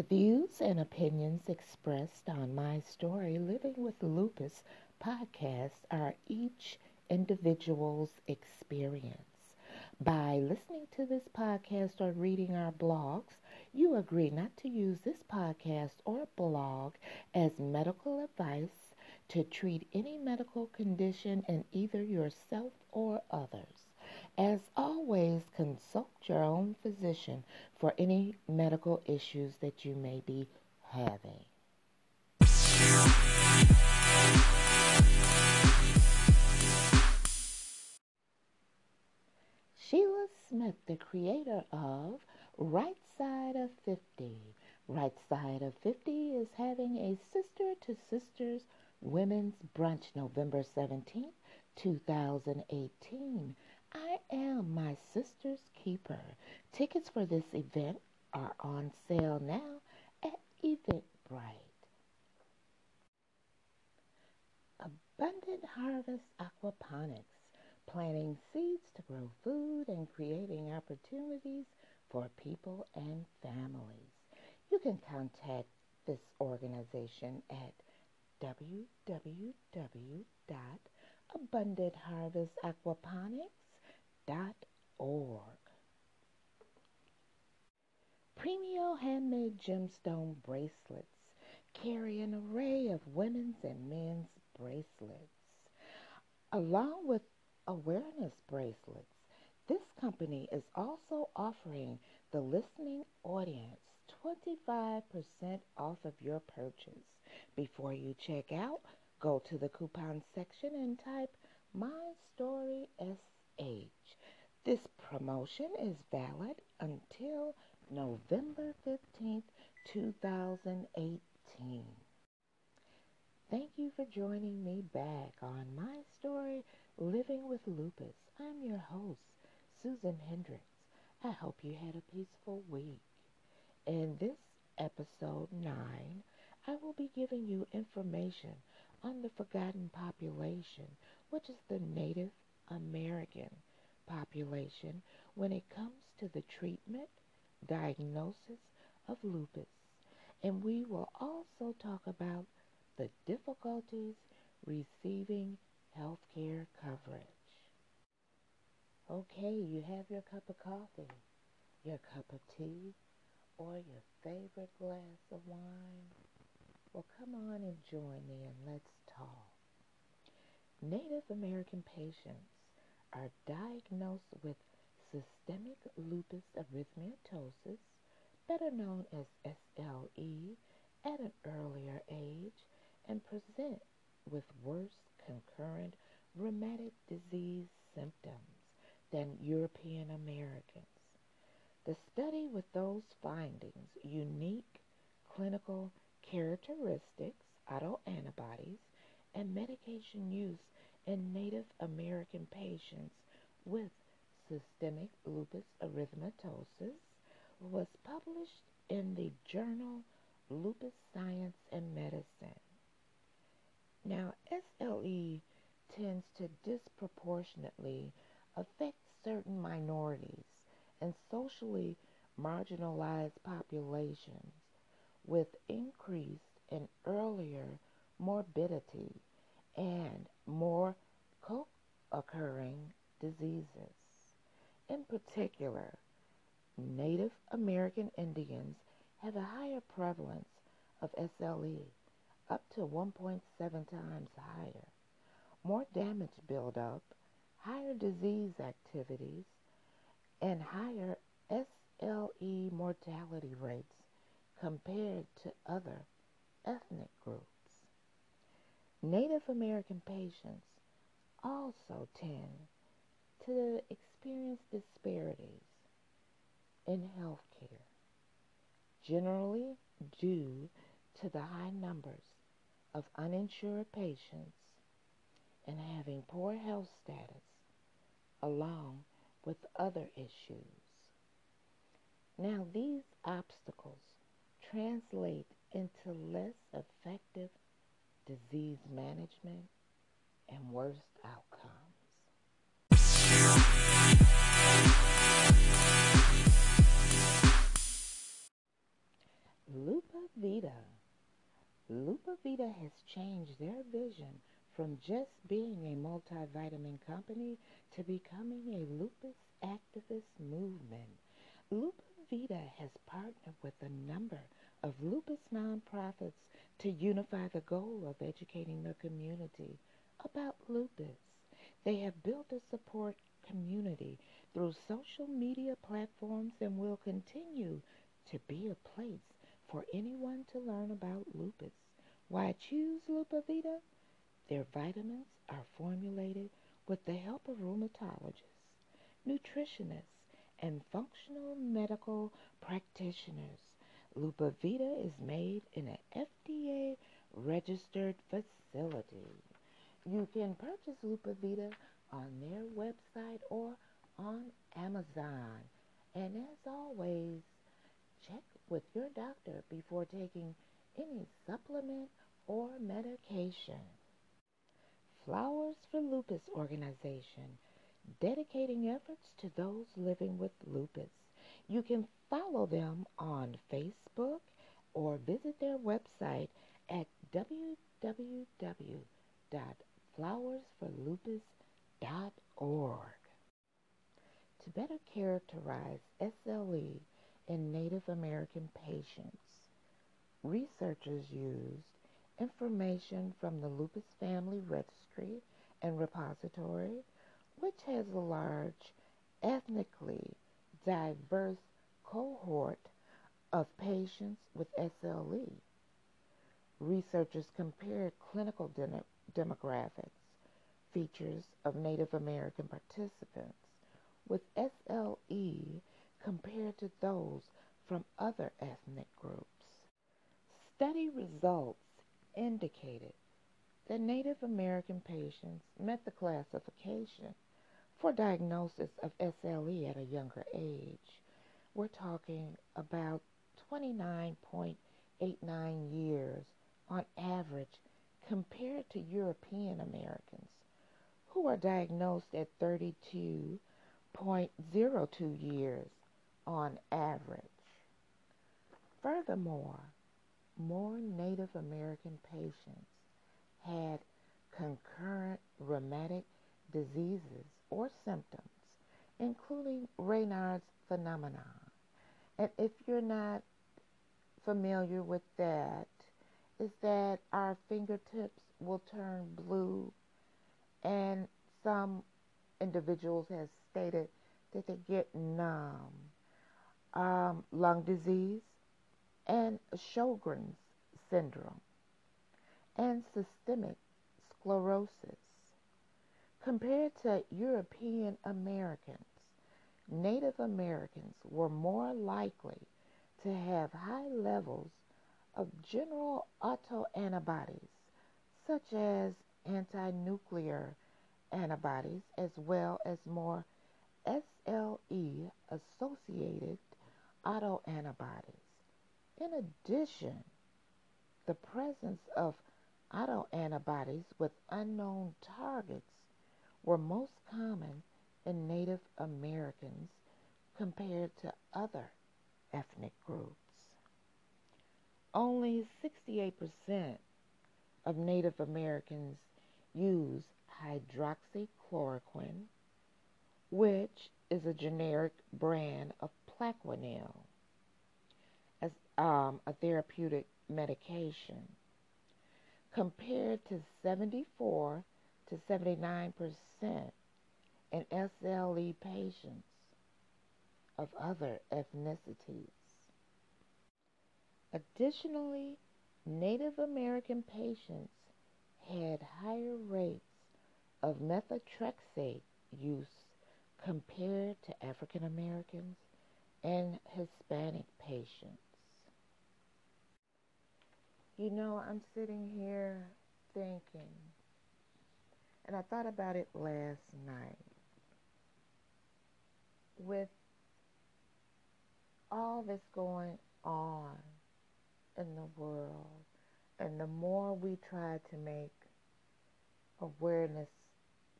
The views and opinions expressed on my story, Living with Lupus podcast, are each individual's experience. By listening to this podcast or reading our blogs, you agree not to use this podcast or blog as medical advice to treat any medical condition in either yourself or others. As always, consult your own physician for any medical issues that you may be having. Sheila Smith, the creator of Right Side of 50. Right Side of 50 is having a Sister to Sisters Women's Brunch November 17th, 2018. I am my sister's keeper. Tickets for this event are on sale now at Eventbrite. Abundant Harvest Aquaponics, planting seeds to grow food and creating opportunities for people and families. You can contact this organization at www.abundantharvestaquaponics.org. Premio handmade gemstone bracelets carry an array of women's and men's bracelets. Along with awareness bracelets, this company is also offering the listening audience 25% off of your purchase. Before you check out, go to the coupon section and type My Story SH. This promotion is valid until November 15th, 2018. Thank you for joining me back on my story, Living with Lupus. I'm your host, Susan Hendrix. I hope you had a peaceful week. In this episode 9, I will be giving you information on the forgotten population, which is the Native American population when it comes to the treatment, diagnosis of lupus. And we will also talk about the difficulties receiving health care coverage. Okay, you have your cup of coffee, your cup of tea, or your favorite glass of wine. Well, come on and join me and let's talk. Native American patients are diagnosed with systemic lupus erythematosus, better known as SLE, at an earlier age and present with worse concurrent rheumatic disease symptoms than European Americans. The study with those findings, unique clinical characteristics, autoantibodies, and medication use in Native American patients with systemic lupus erythematosus was published in the journal Lupus Science and Medicine. Now, SLE tends to disproportionately affect certain minorities and socially marginalized populations with increased and earlier morbidity and more co-occurring diseases. In particular, Native American Indians have a higher prevalence of SLE, up to 1.7 times higher, more damage buildup, higher disease activities, and higher SLE mortality rates compared to other ethnic groups. Native American patients also tend to experience disparities in health care, generally due to the high numbers of uninsured patients and having poor health status, along with other issues. Now, these obstacles translate into less effective disease management and worse outcomes. Lupa Vita. Lupa Vita has changed their vision from just being a multivitamin company to becoming a lupus activist movement. Lupa Vita has partnered with a number of lupus nonprofits to unify the goal of educating the community about lupus. They have built a support community through social media platforms and will continue to be a place for anyone to learn about lupus. Why choose Lupavita? Their vitamins are formulated with the help of rheumatologists, nutritionists, and functional medical practitioners. Lupavita is made in an FDA registered facility. You can purchase Lupavita on their website or on Amazon. And as always, check with your doctor before taking any supplement or medication. Flowers for Lupus organization, dedicating efforts to those living with lupus. You can follow them on Facebook or visit their website at www.flowersforlupus.org. To better characterize SLE in Native American patients, researchers used information from the Lupus Family Registry and Repository, which has a large ethnically diverse cohort of patients with SLE. Researchers compared clinical de- demographics, features of Native American participants with SLE compared to those from other ethnic groups. Study results indicated that Native American patients met the classification for diagnosis of SLE at a younger age. We're talking about 29.89 years on average compared to European Americans who are diagnosed at 32.02 years on average. Furthermore, more Native American patients had concurrent rheumatic diseases or symptoms, including Raynaud's phenomenon. And if you're not familiar with that, is that our fingertips will turn blue and some individuals have stated that they get numb, um, lung disease, and Sjogren's syndrome, and systemic sclerosis. Compared to European Americans, Native Americans were more likely to have high levels of general autoantibodies, such as anti nuclear antibodies as well as more SLE associated autoantibodies. In addition, the presence of autoantibodies with unknown targets were most common in Native Americans compared to other ethnic groups. Only 68% of Native Americans use hydroxychloroquine, which is a generic brand of Plaquenil, as um, a therapeutic medication, compared to 74 to 79 percent in SLE patients of other ethnicities. Additionally, Native American patients had higher rates of methotrexate use compared to African Americans and Hispanic patients. You know, I'm sitting here thinking, and I thought about it last night. With all that's going on in the world, and the more we try to make awareness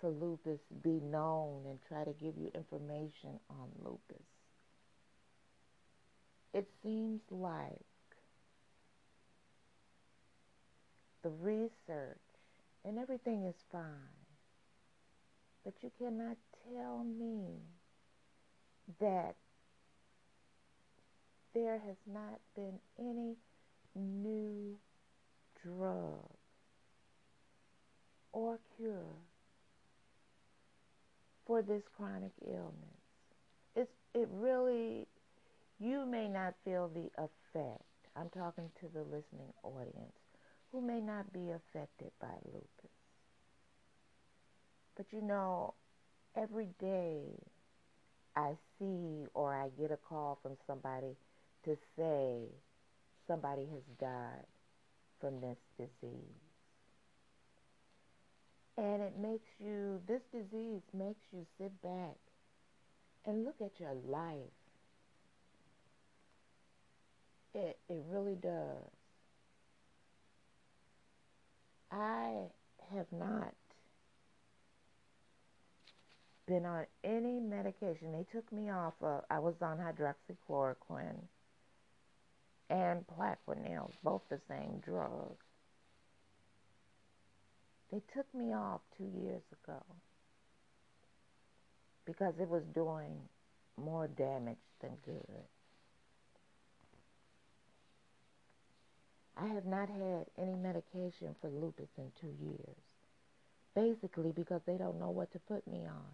for lupus be known and try to give you information on lupus. It seems like the research, and everything is fine. But you cannot tell me that there has not been any new drug or cure for this chronic illness. It's, it really, you may not feel the effect. I'm talking to the listening audience who may not be affected by lupus. But you know, every day I see or I get a call from somebody to say somebody has died from this disease. And it makes you, this disease makes you sit back and look at your life. It, it really does. I have not been on any medication. They took me off. Of, I was on hydroxychloroquine and Plaquenil, both the same drug. They took me off two years ago because it was doing more damage than good. I have not had any medication for lupus in two years. Basically because they don't know what to put me on.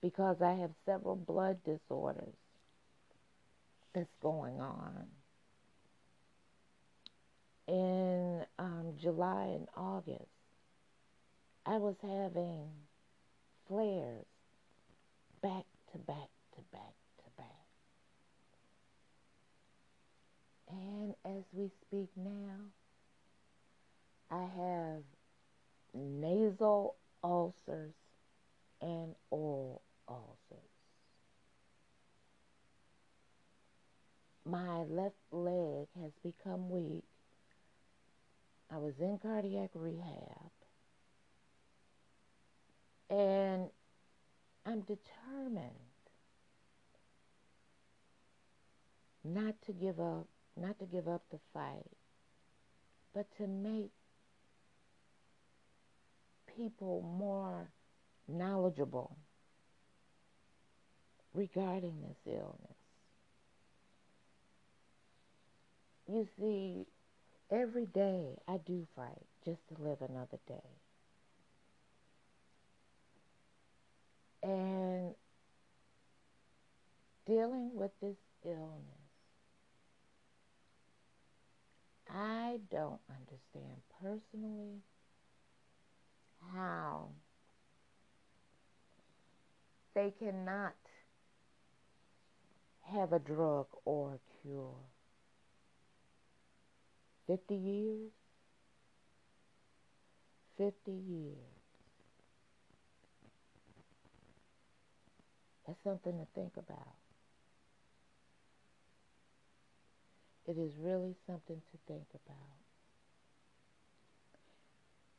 Because I have several blood disorders that's going on. In um, July and August, I was having flares back to back to back to back. And as we speak now, I have nasal ulcers and oral ulcers. My left leg has become weak. I was in cardiac rehab. And I'm determined not to give up, not to give up the fight, but to make people more knowledgeable regarding this illness. You see, every day I do fight just to live another day. And dealing with this illness, I don't understand personally how they cannot have a drug or a cure. 50 years? 50 years. That's something to think about. It is really something to think about.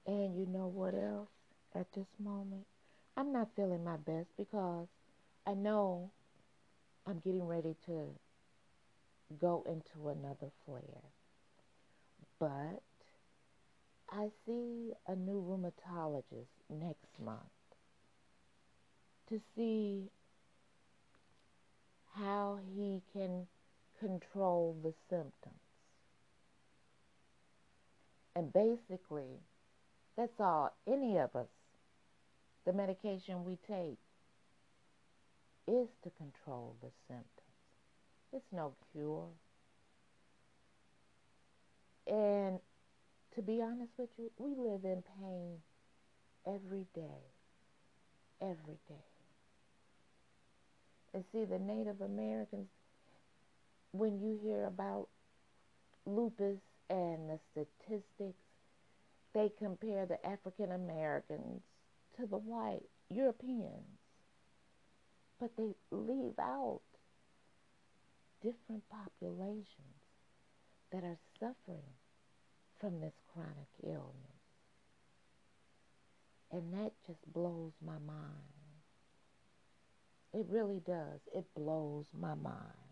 And you know what else at this moment? I'm not feeling my best because I know I'm getting ready to go into another flare. But I see a new rheumatologist next month to see how he can control the symptoms. And basically, that's all any of us, the medication we take, is to control the symptoms. It's no cure. And to be honest with you, we live in pain every day. Every day. And see, the Native Americans, when you hear about lupus and the statistics, they compare the African Americans to the white Europeans. But they leave out different populations that are suffering from this chronic illness. And that just blows my mind. It really does. It blows my mind.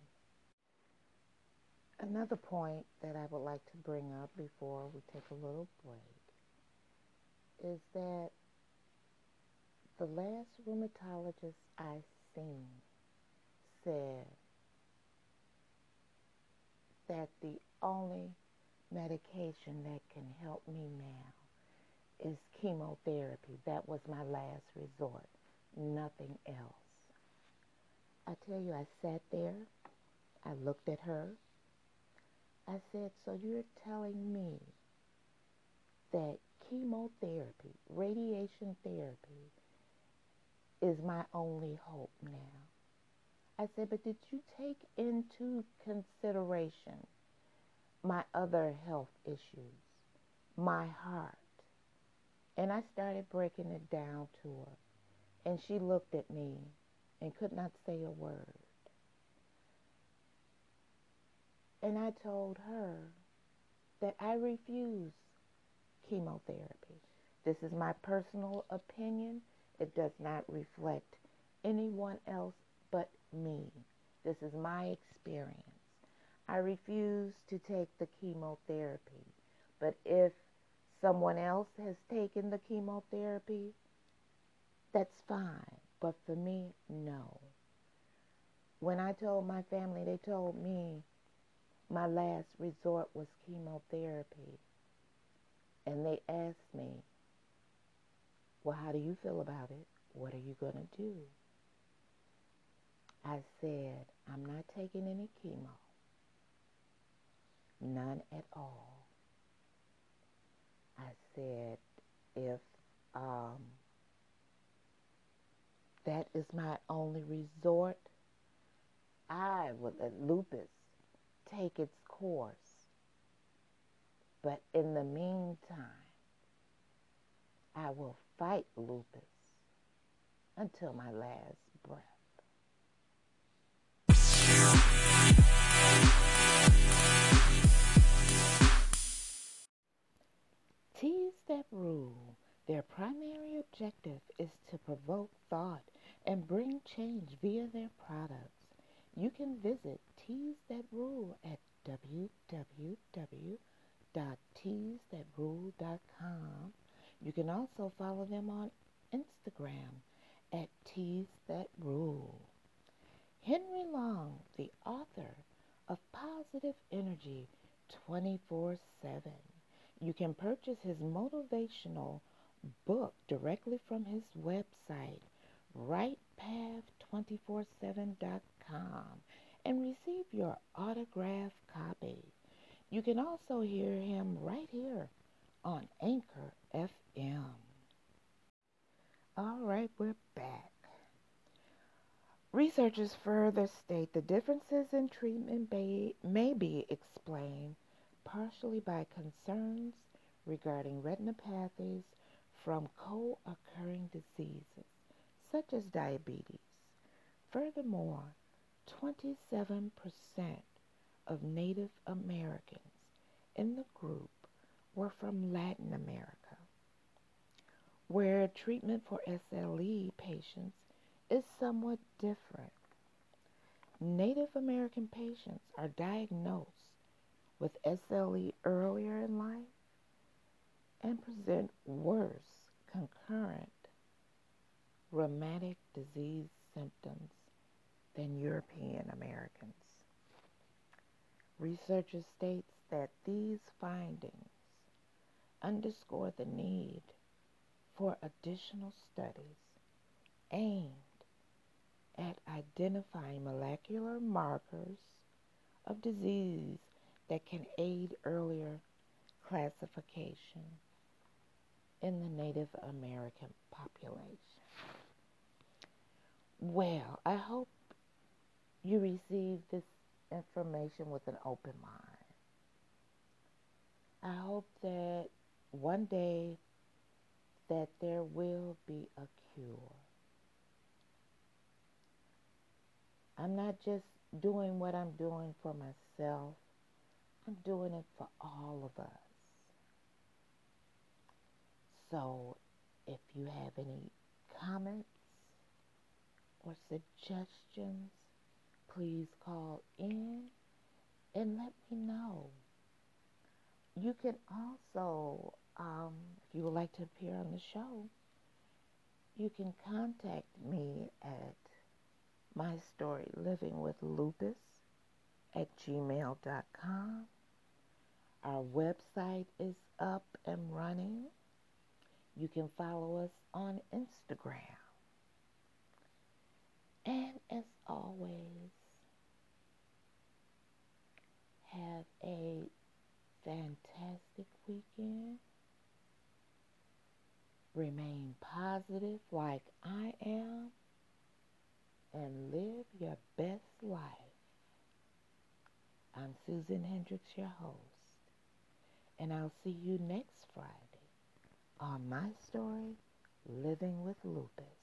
Another point that I would like to bring up before we take a little break is that the last rheumatologist I seen said that the only medication that can help me now is chemotherapy. That was my last resort, nothing else. I tell you, I sat there, I looked at her, I said, So you're telling me that chemotherapy, radiation therapy, is my only hope now? I said, But did you take into consideration my other health issues, my heart? And I started breaking it down to her. And she looked at me and could not say a word. And I told her that I refuse chemotherapy. This is my personal opinion. It does not reflect anyone else but me. This is my experience. I refuse to take the chemotherapy. But if someone else has taken the chemotherapy, that's fine. But for me, no. When I told my family, they told me my last resort was chemotherapy. And they asked me, Well, how do you feel about it? What are you going to do? I said, I'm not taking any chemo. None at all. I said, if um, that is my only resort, I would let lupus take its course. But in the meantime, I will fight lupus until my last breath. Teas That Rule, their primary objective is to provoke thought and bring change via their products. You can visit Teas That Rule at www.teasthatrule.com. You can also follow them on Instagram at Teas That Rule. Henry Long, the author of Positive Energy 24 7. You can purchase his motivational book directly from his website, rightpath247.com and receive your autographed copy. You can also hear him right here on Anchor FM. All right, we're back. Researchers further state the differences in treatment may, may be explained partially by concerns regarding retinopathies from co occurring diseases such as diabetes. Furthermore, 27% of Native Americans in the group were from Latin America, where treatment for SLE patients is somewhat different. Native American patients are diagnosed with SLE earlier in life and present worse concurrent rheumatic disease symptoms than European Americans. Researchers state that these findings underscore the need for additional studies aimed at identifying molecular markers of disease that can aid earlier classification in the Native American population. Well, I hope you receive this information with an open mind. I hope that one day that there will be a cure. I'm not just doing what I'm doing for myself. I'm doing it for all of us. So if you have any comments or suggestions, please call in and let me know. You can also, um, if you would like to appear on the show, you can contact me at my story living with lupus at gmail.com. Our website is up and running. You can follow us on Instagram. And as always, have a fantastic weekend. Remain positive like I am and live your best life. I'm Susan Hendrix, your host, and I'll see you next Friday on my story, Living with Lupus.